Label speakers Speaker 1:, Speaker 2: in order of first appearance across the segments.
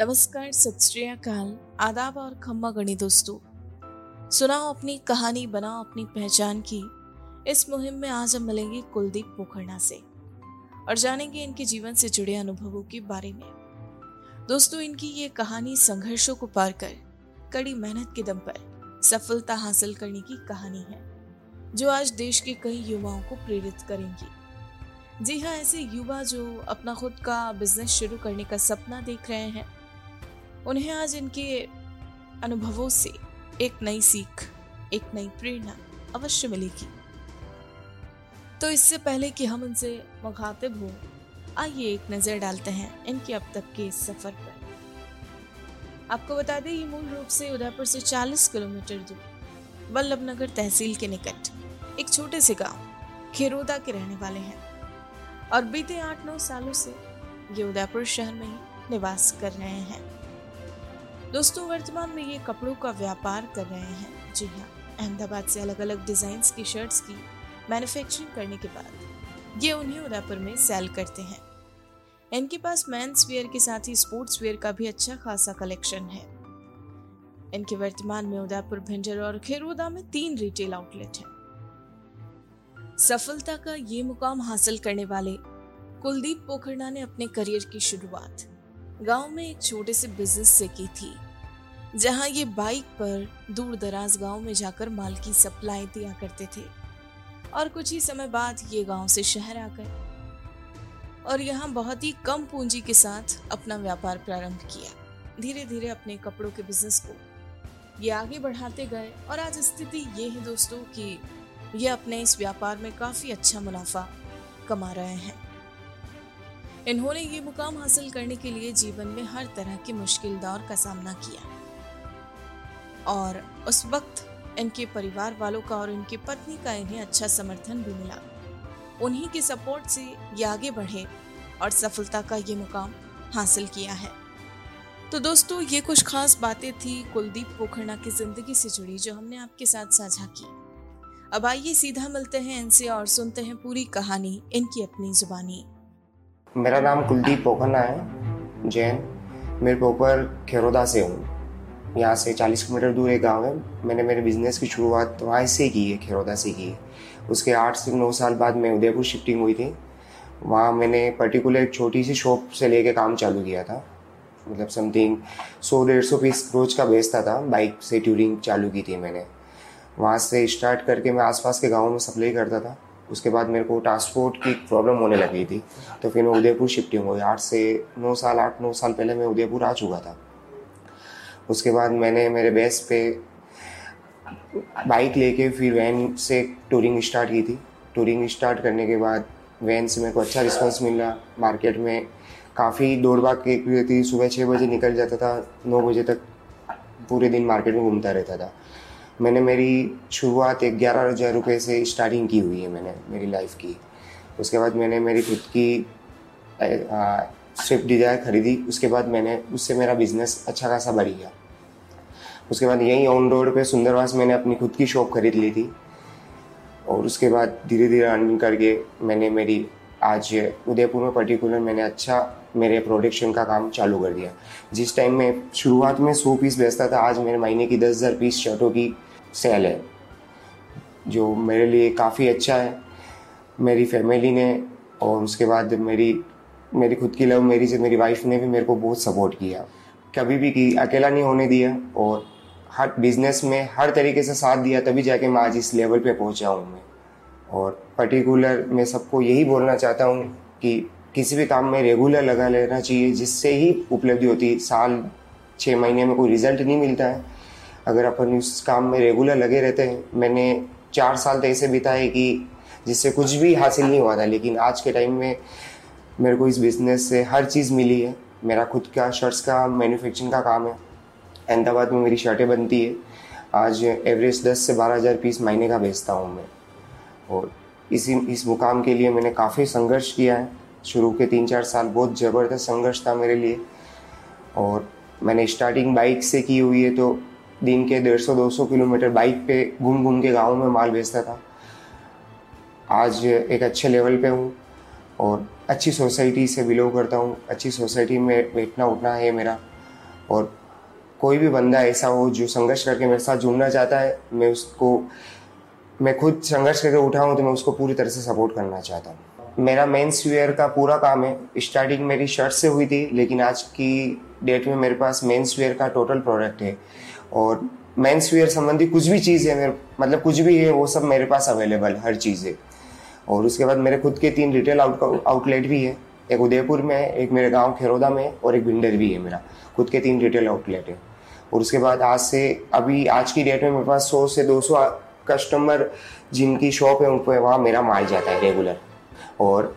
Speaker 1: नमस्कार सत आदाब और खम्मा गणी दोस्तों। सुनाओ अपनी कहानी, बनाओ अपनी पहचान की। इस मुहिम में आज हम मिलेंगे कुलदीप पोखरना से और जानेंगे इनके जीवन से जुड़े अनुभवों के बारे में। दोस्तों, इनकी ये कहानी संघर्षों को पार कर, कड़ी मेहनत के दम पर सफलता हासिल करने की कहानी है, जो आज देश के कई युवाओं को प्रेरित करेंगी। जी हाँ ऐसे युवा जो अपना खुद का बिज़नेस शुरू करने का सपना देख रहे हैं उन्हें आज इनके अनुभवों से एक नई सीख, एक नई प्रेरणा अवश्य मिलेगी। तो इससे पहले कि हम इनसे मुखातिब हो, आइए एक नज़र डालते हैं इनके अब तक के सफ़र पर। आपको बता दें, ये मूल रूप से उदयपुर से 40 किलोमीटर दूर वल्लभ नगर तहसील के निकट, एक छोटे से गाँव, खेरोदा के रहने वाले हैं। और बीते आठ नौ सालों से ये उदयपुर शहर में ही निवास कर रहे हैं। दोस्तों, वर्तमान में ये कपड़ों का व्यापार कर रहे हैं। जी हाँ अहमदाबाद से अलग अलग डिज़ाइन की शर्ट्स की मैन्युफैक्चरिंग करने के बाद ये उन्हें उदयपुर में सेल करते हैं। इनके पास मेंस वेयर के साथ ही स्पोर्ट्स वेयर का भी अच्छा खासा कलेक्शन है। इनके वर्तमान में उदयपुर भिंडर और खेरोदा में तीन रिटेल आउटलेट हैं। सफलता का ये मुकाम हासिल करने वाले कुलदीप पोखरना ने अपने करियर की शुरुआत गाँव में एक छोटे से बिज़नेस से की थी, जहाँ ये बाइक पर दूर दराज गाँव में जाकर माल की सप्लाई दिया करते थे। और कुछ ही समय बाद ये गाँव से शहर आ गए और यहाँ बहुत ही कम पूंजी के साथ अपना व्यापार प्रारंभ किया। धीरे धीरे अपने कपड़ों के बिज़नेस को ये आगे बढ़ाते गए और आज स्थिति ये है दोस्तों कि ये अपने इस व्यापार में काफ़ी अच्छा मुनाफा कमा रहे हैं। इन्होंने ये मुकाम हासिल करने के लिए जीवन में हर तरह के मुश्किल दौर का सामना किया। और उस वक्त इनके परिवार वालों का और इनकी पत्नी का इन्हें अच्छा समर्थन भी मिला। उन्हीं के सपोर्ट से ये आगे बढ़े और सफलता का ये मुकाम हासिल किया है। तो दोस्तों, ये कुछ खास बातें थी कुलदीप पोखरना की ज़िंदगी से जुड़ी जो हमने आपके साथ साझा की। अब आइए सीधा मिलते हैं इनसे और सुनते हैं पूरी कहानी इनकी अपनी जुबानी।
Speaker 2: मेरा नाम कुलदीप पोखना है, जैन। मेरे पोपर खेरोदा से हूँ। यहाँ से 40 किलोमीटर दूर एक गाँव है। मैंने मेरे बिज़नेस की शुरुआत वहाँ से की है, खेरोदा से की है। उसके आठ से नौ साल बाद मैं उदयपुर शिफ्टिंग हुई थी। वहाँ मैंने पर्टिकुलर एक छोटी सी शॉप से लेके काम चालू किया था। मतलब समथिंग सौ डेढ़ सौ पीस रोज का बेचता था। बाइक से ट्यूरिंग चालू की थी मैंने। वहाँ से स्टार्ट करके मैं आसपास के गाँव में सप्लाई करता था। उसके बाद मेरे को ट्रांसपोर्ट की प्रॉब्लम होने लगी थी। तो फिर मैं उदयपुर शिफ्टिंग हुई आठ से नौ साल, आठ, नौ साल पहले मैं उदयपुर आ चुका था। उसके बाद मैंने मेरे बेस पे बाइक लेके फिर वैन से टूरिंग स्टार्ट की थी। टूरिंग स्टार्ट करने के बाद वैन से मेरे को अच्छा रिस्पॉन्स मिला। मार्केट में काफ़ी दौड़ भाग की थी। सुबह छः बजे निकल जाता था। नौ बजे तक पूरे दिन मार्केट में घूमता रहता था। मैंने मेरी शुरुआत ग्यारह हज़ार रुपये से स्टार्टिंग की हुई है मैंने, मेरी लाइफ की। उसके बाद मैंने मेरी खुद की स्विफ्ट डिज़ायर खरीदी। उसके बाद मैंने, उससे मेरा बिज़नेस अच्छा खासा बढ़ गया। उसके बाद यहीं ऑन रोड पे सुंदरवास मैंने अपनी खुद की शॉप खरीद ली थी। और उसके बाद धीरे धीरे अर्निंग करके मैंने मेरी, आज उदयपुर में पर्टिकुलर मैंने अच्छा मेरे प्रोडक्शन का काम चालू कर दिया। जिस टाइम में शुरुआत में सौ पीस बेचता था, आज मेरे महीने की दस हज़ार पीस शर्टों की सेल है, जो मेरे लिए काफ़ी अच्छा है। मेरी फैमिली ने और उसके बाद मेरी मेरी खुद की लव मेरी से मेरी वाइफ ने भी मेरे को बहुत सपोर्ट किया। कभी भी की अकेला नहीं होने दिया और हर बिज़नेस में हर तरीके से साथ दिया, तभी जाके मैं आज इस लेवल पे पहुँचा हूँ मैं। और पर्टिकुलर मैं सबको यही बोलना चाहता हूँ कि किसी भी काम में रेगुलर लगा लेना चाहिए, जिससे ही उपलब्धि होती। साल छः महीने में कोई रिज़ल्ट नहीं मिलता है। अगर अपन उस काम में रेगुलर लगे रहते हैं, मैंने चार साल तो ऐसे बिताए कि जिससे कुछ भी हासिल नहीं हुआ था, लेकिन आज के टाइम में मेरे को इस बिज़नेस से हर चीज़ मिली है। मेरा खुद का शर्ट्स का मैन्युफैक्चरिंग का काम है। अहमदाबाद में मेरी शर्टें बनती है। आज एवरेज दस से बारह हज़ार पीस महीने का बेचता हूँ मैं। और इसी, इस मुकाम के लिए मैंने काफ़ी संघर्ष किया है। शुरू के तीन चार साल बहुत ज़बरदस्त संघर्ष था मेरे लिए। और मैंने स्टार्टिंग बाइक से की हुई है तो दिन के डेढ़ सौ, दो सौ किलोमीटर बाइक पे घूम घूम के गाँव में माल बेचता था। आज एक अच्छे लेवल पे हूँ और अच्छी सोसाइटी से बिलोंग करता हूँ। अच्छी सोसाइटी में बैठना उठना है मेरा और कोई भी बंदा ऐसा हो जो संघर्ष करके मेरे साथ जुड़ना चाहता है, मैं उसको, मैं खुद संघर्ष करके उठा हूँ तो मैं उसको पूरी तरह से सपोर्ट करना चाहता हूँ। मेरा मेंस वेयर का पूरा काम है। स्टार्टिंग मेरी शर्ट से हुई थी, लेकिन आज की डेट में मेरे पास मेंस वेयर का टोटल प्रोडक्ट है। और मेंस वेयर संबंधी कुछ भी चीज़ है मेरे मतलब कुछ भी है, वो सब मेरे पास अवेलेबल हर चीज़। है और उसके बाद मेरे खुद के तीन रिटेल आउट आउटलेट भी है। एक उदयपुर में है, एक मेरे गाँव खेरोदा में है, और एक बिंडर भी है मेरा। खुद के तीन रिटेल आउटलेट है। और उसके बाद आज से, अभी आज की डेट में मेरे पास सौ से दो सौ कस्टमर जिनकी शॉप है उन पर वहाँ मेरा माल जाता है रेगुलर और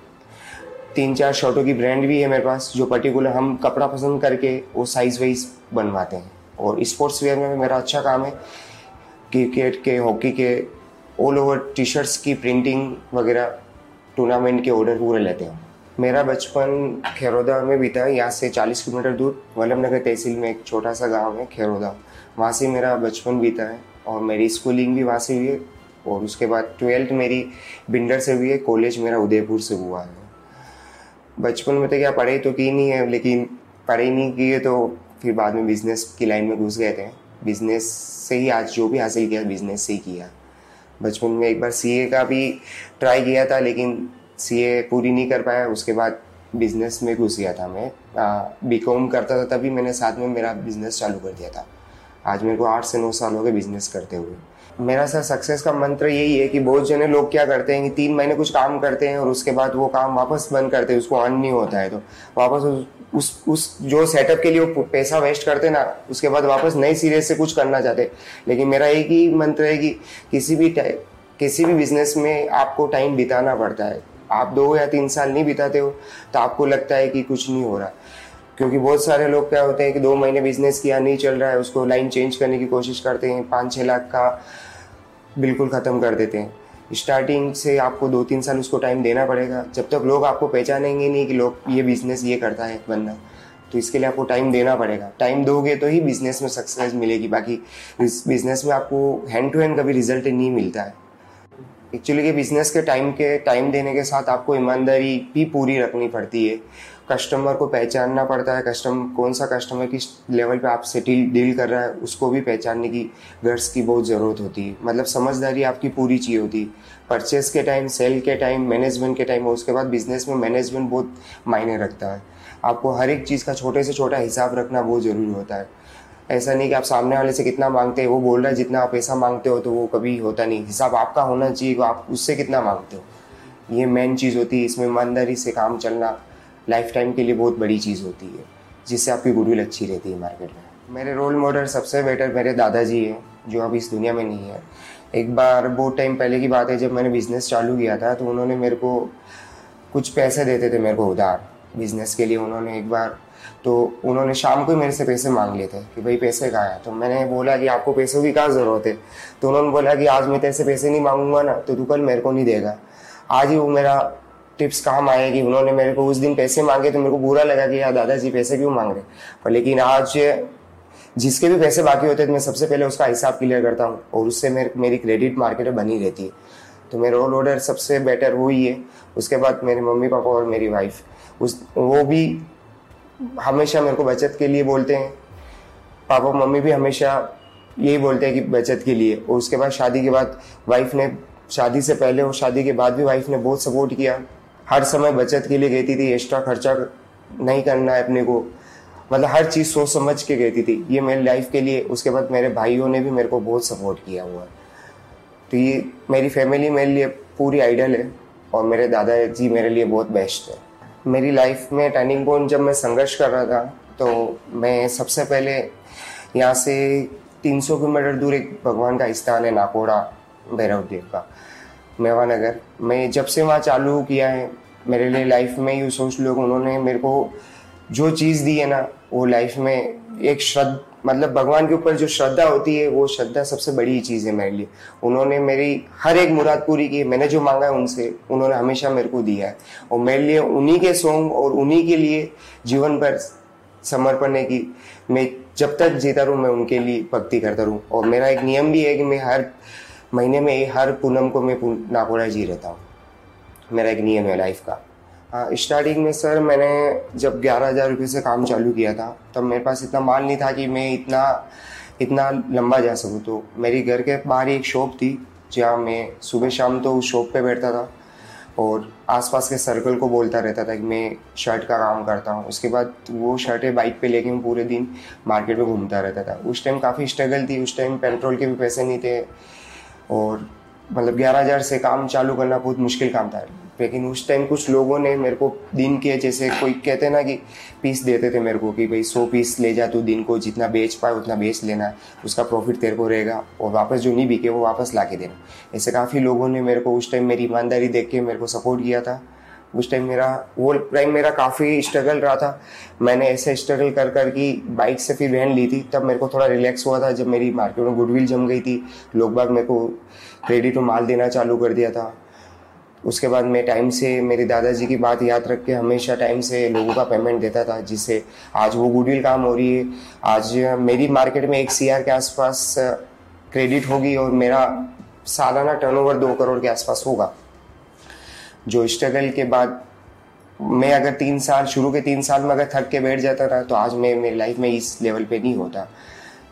Speaker 2: तीन चार शर्टों की ब्रांड भी है मेरे पास, जो पर्टिकुलर हम कपड़ा पसंद करके वो साइज़ वाइज बनवाते हैं। और स्पोर्ट्स वेयर में भी मेरा अच्छा काम है। क्रिकेट के, हॉकी के ऑल ओवर टी शर्ट्स की प्रिंटिंग वगैरह टूर्नामेंट के ऑर्डर पूरे लेते हैं। मेरा बचपन खेरोदा में बीता है, यहाँ से 40 किलोमीटर दूर वल्लभ नगर तहसील में एक छोटा सा गाँव है खेरोदा। वहाँ से मेरा बचपन बीता है और मेरी स्कूलिंग भी वहाँ से हुई है और उसके बाद ट्वेल्थ मेरी बिंडर से हुई है कॉलेज मेरा उदयपुर से हुआ है। बचपन में तो क्या पढ़ाई तो की नहीं है, लेकिन पढ़ाई नहीं की है तो फिर बाद में बिज़नेस की लाइन में घुस गए थे। बिज़नेस से ही आज जो भी हासिल किया बिज़नेस से ही किया। बचपन में एक बार सीए का भी ट्राई किया था, लेकिन सीए पूरी नहीं कर पाया। उसके बाद बिज़नेस में घुस गया था मैं। बी कॉम करता था तभी मैंने साथ में मेरा बिज़नेस चालू कर दिया था। आज मेरे को आठ से नौ साल हो गए बिज़नेस करते हुए। मेरा सर सक्सेस का मंत्र यही है कि बहुत जने लोग क्या करते हैं कि तीन महीने कुछ काम करते हैं और उसके बाद वो काम वापस बंद करते हैं उसको ऑन नहीं होता है तो वापस उस उस, उस जो सेटअप के लिए वो पैसा वेस्ट करते ना उसके बाद वापस नए सिरे से कुछ करना चाहते लेकिन मेरा एक ही मंत्र है कि किसी भी किसी भी बिज़नेस में आपको टाइम बिताना पड़ता है। आप दो या तीन साल नहीं बिताते हो तो आपको लगता है कि कुछ नहीं हो रहा। क्योंकि बहुत सारे लोग क्या होते हैं कि दो महीने बिज़नेस किया नहीं चल रहा है उसको लाइन चेंज करने की कोशिश करते हैं पाँच छः लाख का बिल्कुल ख़त्म कर देते हैं। स्टार्टिंग से आपको दो तीन साल उसको टाइम देना पड़ेगा। जब तक लोग आपको पहचानेंगे नहीं कि लोग ये बिज़नेस ये करता है बंदा तो इसके लिए आपको टाइम देना पड़ेगा। टाइम दोगे तो ही बिज़नेस में सक्सेस मिलेगी। बाकी इस बिज़नेस में आपको हैंड टू हैंड कभी रिज़ल्ट नहीं मिलता है। एक्चुअली के बिज़नेस के टाइम के टाइम देने के साथ आपको ईमानदारी भी पूरी रखनी पड़ती है। कस्टमर को पहचानना पड़ता है कस्टम कौन सा कस्टमर किस लेवल पे आपसे डील डील कर रहा है, उसको भी पहचानने की गर्स की बहुत ज़रूरत होती है। मतलब समझदारी आपकी पूरी चाहिए होती है। परचेस के टाइम सेल के टाइम मैनेजमेंट के टाइम और उसके बाद बिज़नेस में मैनेजमेंट बहुत मायने रखता है। आपको हर एक चीज़ का छोटे से छोटा हिसाब रखना बहुत ज़रूरी होता है। ऐसा नहीं कि आप सामने वाले से कितना मांगते हैं, वो बोल रहा है जितना आप पैसा मांगते हो तो वो कभी होता नहीं। हिसाब आपका होना चाहिए आप उससे कितना मांगते हो। ये मेन चीज़ होती है, इसमें ईमानदारी से काम चलना। लाइफ टाइम के लिए बहुत बड़ी चीज़ होती है, जिससे आपकी गुडविल अच्छी रहती है मार्केट में। मेरे रोल मॉडल सबसे बेटर मेरे दादाजी हैं, जो अब इस दुनिया में नहीं है। एक बार, बहुत टाइम पहले की बात है, जब मैंने बिज़नेस चालू किया था तो उन्होंने मेरे को कुछ पैसे देते थे मेरे को उधार। बिज़नेस के लिए उन्होंने एक बार तो उन्होंने शाम को ही मेरे से पैसे मांग लिए थे कि भाई, पैसे कहाँ है? तो मैंने बोला कि आपको पैसों की कहाँ ज़रूरत है? तो उन्होंने बोला कि आज मैं तेरे से पैसे नहीं मांगूँगा ना तो तू कल मेरे को नहीं देगा। आज ही वो मेरा टिप्स काम आएगी उन्होंने मेरे को उस दिन पैसे मांगे तो मेरे को बुरा लगा कि यार दादाजी पैसे क्यों मांग रहे पर लेकिन आज जिसके भी पैसे बाकी होते हैं तो मैं सबसे पहले उसका हिसाब क्लियर करता हूँ और उससे मेरे, मेरी क्रेडिट मार्केट बनी रहती है। तो मेरा रोल ऑर्डर सबसे बेटर वो ही। है उसके बाद मेरे मम्मी पापा और मेरी वाइफ उस, वो भी हमेशा मेरे को बचत के लिए बोलते हैं। पापा, मम्मी भी हमेशा यही बोलते हैं कि बचत के लिए। और उसके बाद शादी के बाद वाइफ ने, शादी से पहले और शादी के बाद भी वाइफ ने बहुत सपोर्ट किया। हर समय बचत के लिए कहती थी, एक्स्ट्रा खर्चा नहीं करना है अपने को। मतलब हर चीज़ सोच समझ के कहती थी। ये मेरी लाइफ के लिए, उसके बाद मेरे भाइयों ने भी मेरे को बहुत सपोर्ट किया हुआ है। तो ये मेरी फैमिली मेरे लिए पूरी आइडल है और मेरे दादाजी मेरे लिए बहुत बेस्ट है। मेरी लाइफ में टर्निंग पॉइंट जब मैं संघर्ष कर रहा था तो मैं सबसे पहले यहाँ से 300 किलोमीटर दूर एक भगवान का स्थान है, नाकोड़ा, भैरव देव का। मेवा नगर मैं जब से वहाँ चालू किया है, मेरे लिए लाइफ में यू सोच लो उन्होंने मेरे को जो चीज़ दी है ना, वो लाइफ में एक श्रद्धा मतलब भगवान के ऊपर जो श्रद्धा होती है, वो श्रद्धा सबसे बड़ी चीज़ है मेरे लिए। उन्होंने मेरी हर एक मुराद पूरी की, मैंने जो मांगा है उनसे, उन्होंने हमेशा मेरे को दिया है। और मेरे लिए उन्हीं के सॉन्ग और उन्हीं के लिए जीवन पर समर्पण है कि मैं जब तक जीता रहूँ, मैं उनके लिए भक्ति करता रहूँ। और मेरा एक नियम भी है कि मैं हर महीने में हर पूनम को मैं नाकोड़ा जी रहता हूँ। मेरा एक नियम है लाइफ का। हाँ स्टार्टिंग में सर मैंने जब ग्यारह हज़ार रुपये से काम चालू किया था, तब मेरे पास इतना माल नहीं था कि मैं इतना इतना लंबा जा सकूँ। तो मेरी घर के बाहर ही एक शॉप थी, जहाँ मैं सुबह शाम तो उस शॉप पे बैठता था और आसपास के सर्कल को बोलता रहता था कि मैं शर्ट का काम करता हूँ। उसके बाद वो शर्टें बाइक पे लेके मैं पूरे दिन मार्केट में घूमता रहता था। उस टाइम काफ़ी स्ट्रगल थी, उस टाइम पेट्रोल के भी पैसे नहीं थे। और मतलब ग्यारह हज़ार से काम चालू करना बहुत मुश्किल काम था। लेकिन उस टाइम कुछ लोगों ने मेरे को दिन के जैसे कोई कहते ना कि पीस देते थे मेरे को कि भाई सौ पीस ले जा तू दिन को, जितना बेच पाए उतना बेच लेना, उसका प्रॉफिट तेरे को रहेगा। और वापस जो नहीं बिके वो वापस ला के देना। ऐसे काफ़ी लोगों ने मेरे को उस टाइम मेरी ईमानदारी देख के मेरे को सपोर्ट किया था। उस टाइम मेरा, वो टाइम मेरा काफ़ी स्ट्रगल रहा था। मैंने ऐसे स्ट्रगल कर कर की बाइक से फिर वहन ली थी। तब मेरे को थोड़ा रिलैक्स हुआ था। जब मेरी मार्केट में गुडविल जम गई थी, लोग बाग मेरे को क्रेडिट में माल देना चालू कर दिया था। उसके बाद मैं टाइम से, मेरे दादाजी की बात याद रख के हमेशा टाइम से लोगों का पेमेंट देता था, जिससे आज वो गुडविल काम हो रही है। आज मेरी मार्केट में एक सीआर के आसपास क्रेडिट होगी और मेरा सालाना टर्नओवर दो करोड़ के आसपास होगा। जो स्ट्रगल के बाद मैं अगर तीन साल, शुरू के तीन साल में अगर थक के बैठ जाता था तो आज मैं, मेरी लाइफ में इस लेवल पे नहीं होता।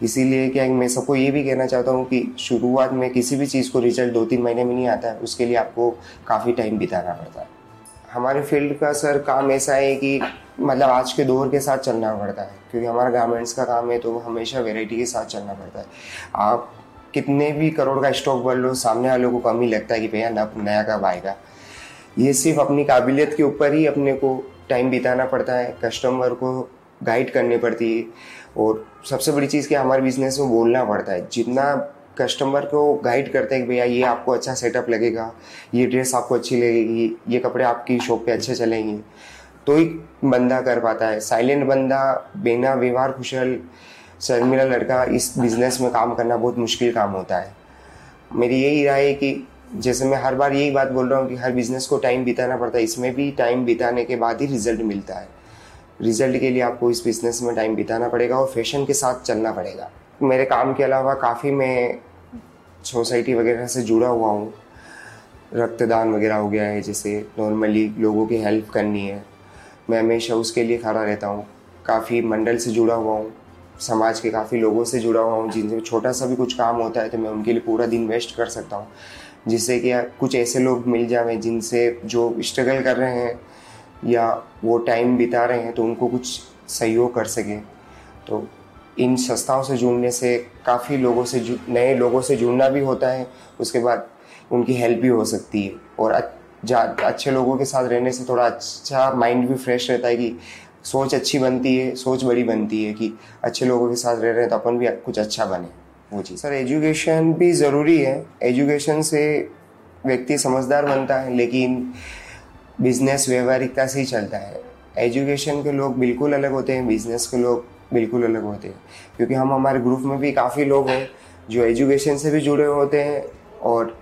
Speaker 2: इसीलिए क्या मैं सबको ये भी कहना चाहता हूँ कि शुरुआत में किसी भी चीज़ को रिज़ल्ट दो तीन महीने में नहीं आता है उसके लिए आपको काफ़ी टाइम बिताना पड़ता है। हमारे फ़ील्ड का सर काम ऐसा है कि मतलब आज के दौर के साथ चलना पड़ता है, क्योंकि हमारा गारमेंट्स का काम है तो हमेशा वेराइटी के साथ चलना पड़ता है। आप कितने भी करोड़ का स्टॉक बढ़ लो, सामने वालों को कम ही लगता है कि भैया नया कब आएगा। ये सिर्फ़ अपनी काबिलियत के ऊपर ही अपने को टाइम बिताना पड़ता है कस्टमर को गाइड करनी पड़ती है और सबसे बड़ी चीज़ कि हमारे बिज़नेस में बोलना पड़ता है। जितना कस्टमर को गाइड करते हैं कि भैया ये आपको अच्छा सेटअप लगेगा, ये ड्रेस आपको अच्छी लगेगी, ये कपड़े आपकी शॉप पे अच्छे चलेंगे तो ही बंदा कर पाता है। साइलेंट बंदा, बिना व्यवहार कुशल, शर्मिला लड़का इस बिज़नेस में काम करना बहुत मुश्किल काम होता है। मेरी यही राय है कि जैसे मैं हर बार यही बात बोल रहा हूँ कि हर बिज़नेस को टाइम बिताना पड़ता है। इसमें भी टाइम बिताने के बाद ही रिज़ल्ट मिलता है। रिज़ल्ट के लिए आपको इस बिज़नेस में टाइम बिताना पड़ेगा और फ़ैशन के साथ चलना पड़ेगा। मेरे काम के अलावा काफ़ी मैं सोसाइटी वगैरह से जुड़ा हुआ हूँ। रक्तदान वगैरह हो गया है, जैसे नॉर्मली लोगों की हेल्प करनी है। मैं हमेशा उसके लिए खड़ा रहता हूँ। काफ़ी मंडल से जुड़ा हुआ हूँ। समाज के काफ़ी लोगों से जुड़ा हुआ हूँ। जिनसे छोटा सा भी कुछ काम होता है तो मैं उनके लिए पूरा दिन वेस्ट कर सकता हूँ। जिससे कि कुछ ऐसे लोग मिल जाए जिनसे जो स्ट्रगल कर रहे हैं या वो टाइम बिता रहे हैं तो उनको कुछ सहयोग कर सके। तो इन संस्थाओं से जुड़ने से काफ़ी लोगों से नए लोगों से जुड़ना भी होता है, उसके बाद उनकी हेल्प भी हो सकती है। और अच्छे लोगों के साथ रहने से थोड़ा अच्छा माइंड भी फ्रेश रहता है कि सोच अच्छी बनती है, सोच बड़ी बनती है कि अच्छे लोगों के साथ रह रहे हैं तो अपन भी कुछ अच्छा बने। वो सर एजुकेशन भी ज़रूरी है। एजुकेशन से व्यक्ति समझदार बनता है, लेकिन बिज़नेस व्यवहारिकता से ही चलता है। एजुकेशन के लोग बिल्कुल अलग होते हैं बिज़नेस के लोग बिल्कुल अलग होते हैं। क्योंकि हम हमारे ग्रुप में भी काफ़ी लोग हैं जो एजुकेशन से भी जुड़े होते हैं और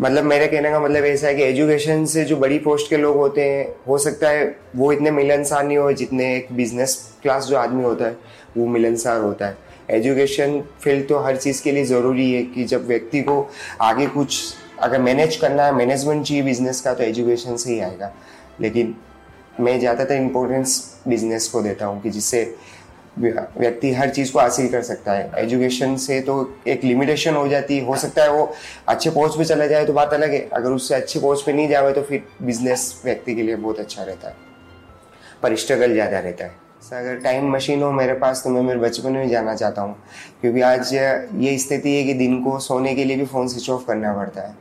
Speaker 2: मतलब मेरे कहने का मतलब ऐसा है कि एजुकेशन से जो बड़ी पोस्ट के लोग होते हैं, हो सकता है वो इतने मिलनसार नहीं हो जितने एक बिज़नेस क्लास जो आदमी होता है, वो मिलनसार होता है। एजुकेशन फ़ील्ड तो हर चीज़ के लिए ज़रूरी है कि जब व्यक्ति को आगे कुछ अगर मैनेज करना है मैनेजमेंट चाहिए बिज़नेस का तो एजुकेशन से ही आएगा। लेकिन मैं ज़्यादातर इम्पोर्टेंस बिज़नेस को देता हूँ कि जिससे व्यक्ति हर चीज़ को हासिल कर सकता है। एजुकेशन से तो एक लिमिटेशन हो जाती है। हो सकता है वो अच्छे पोस्ट पे चला जाए तो बात अलग है। अगर उससे अच्छे पोस्ट पे नहीं जाए तो फिर बिज़नेस व्यक्ति के लिए बहुत अच्छा रहता है। पर स्ट्रगल ज़्यादा रहता है। अगर टाइम मशीन हो मेरे पास तो मैं मेरे बचपन में जाना चाहता हूँ। क्योंकि आज ये स्थिति है कि दिन को सोने के लिए भी फ़ोन स्विच ऑफ़ करना पड़ता है।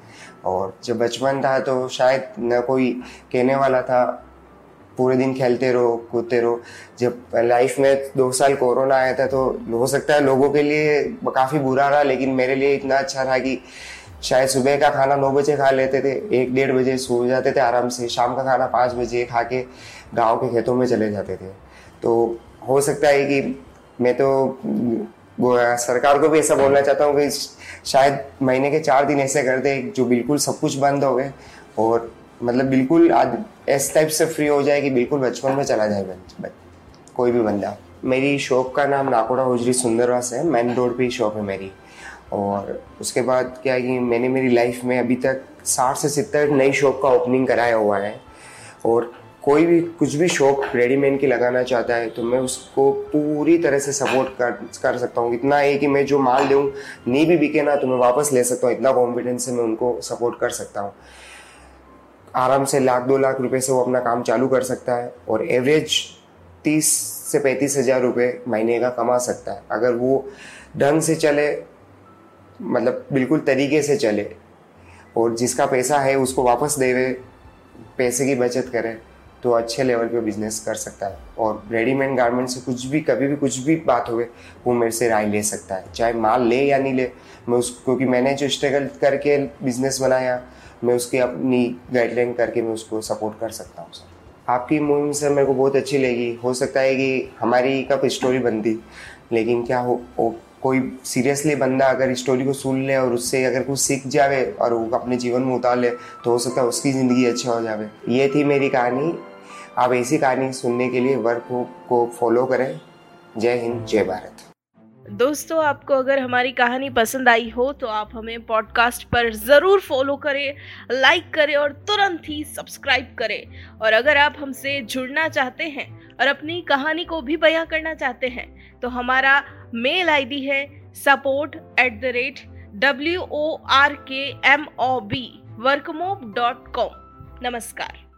Speaker 2: और जब बचपन था तो शायद न कोई कहने वाला था, पूरे दिन खेलते रहो, कूदते रहो। जब लाइफ में दो साल कोरोना आया था तो हो सकता है लोगों के लिए काफ़ी बुरा रहा, लेकिन मेरे लिए इतना अच्छा रहा कि शायद सुबह का खाना नौ बजे खा लेते थे, एक डेढ़ बजे सो जाते थे आराम से। शाम का खाना पाँच बजे खा के गाँव के खेतों में चले जाते थे। तो हो सकता है कि मैं तो सरकार को भी ऐसा बोलना चाहता हूँ कि शायद महीने के चार दिन ऐसे कर दे जो बिल्कुल सब कुछ बंद हो गए और मतलब बिल्कुल आज इस टाइप से फ्री हो जाए कि बिल्कुल बचपन में चला जाए बच, कोई भी बंदा। मेरी शॉप का नाम नाकोड़ा हुजरी सुंदरवास है मेन रोड पे शॉप है मेरी। और उसके बाद क्या है कि मैंने मेरी लाइफ में अभी तक साठ से सत्तर नई शॉप का ओपनिंग कराया हुआ है। और कोई भी, कुछ भी शॉप रेडीमेड की लगाना चाहता है तो मैं उसको पूरी तरह से सपोर्ट कर कर सकता हूँ। इतना है कि मैं जो माल दूँ, नहीं भी बिके ना तो मैं वापस ले सकता हूँ। इतना कॉन्फिडेंस से मैं उनको सपोर्ट कर सकता हूँ। आराम से लाख, दो लाख रुपए से वो अपना काम चालू कर सकता है और एवरेज तीस से पैंतीस हज़ार रुपये महीने का कमा सकता है। अगर वो ढंग से चले मतलब बिल्कुल तरीके से चले और जिसका पैसा है उसको वापस देवे, पैसे की बचत करे तो अच्छे लेवल पे बिज़नेस कर सकता है। और रेडीमेड गारमेंट से कुछ भी कभी भी कुछ भी बात हो गए वो मेरे से राय ले सकता है। चाहे माल ले या नहीं ले मैं उस क्योंकि मैंने जो स्ट्रगल करके बिज़नेस बनाया मैं उसकी अपनी गाइडलाइन करके मैं उसको सपोर्ट कर सकता हूँ सर आपकी मुहिम सर मेरे को बहुत अच्छी लगी। हो सकता है कि हमारी कब स्टोरी बनती लेकिन क्या हो, हो कोई सीरियसली बंदा अगर स्टोरी को सुन ले और उससे अगर कुछ सीख जावे और वो अपने जीवन में उतार ले तो हो सकता है उसकी ज़िंदगी अच्छा हो जावे। ये थी मेरी कहानी। आप ऐसी कहानी सुनने के लिए वर्क को फॉलो करें। जय हिंद, जय भारत।
Speaker 1: दोस्तों, आपको अगर हमारी कहानी पसंद आई हो तो आप हमें पॉडकास्ट पर ज़रूर फॉलो करें लाइक करें और तुरंत ही सब्सक्राइब करें। और अगर आप हमसे जुड़ना चाहते हैं और अपनी कहानी को भी बयां करना चाहते हैं तो हमारा मेल आईडी है support at the rate W O R K M O B Workmob dot com नमस्कार।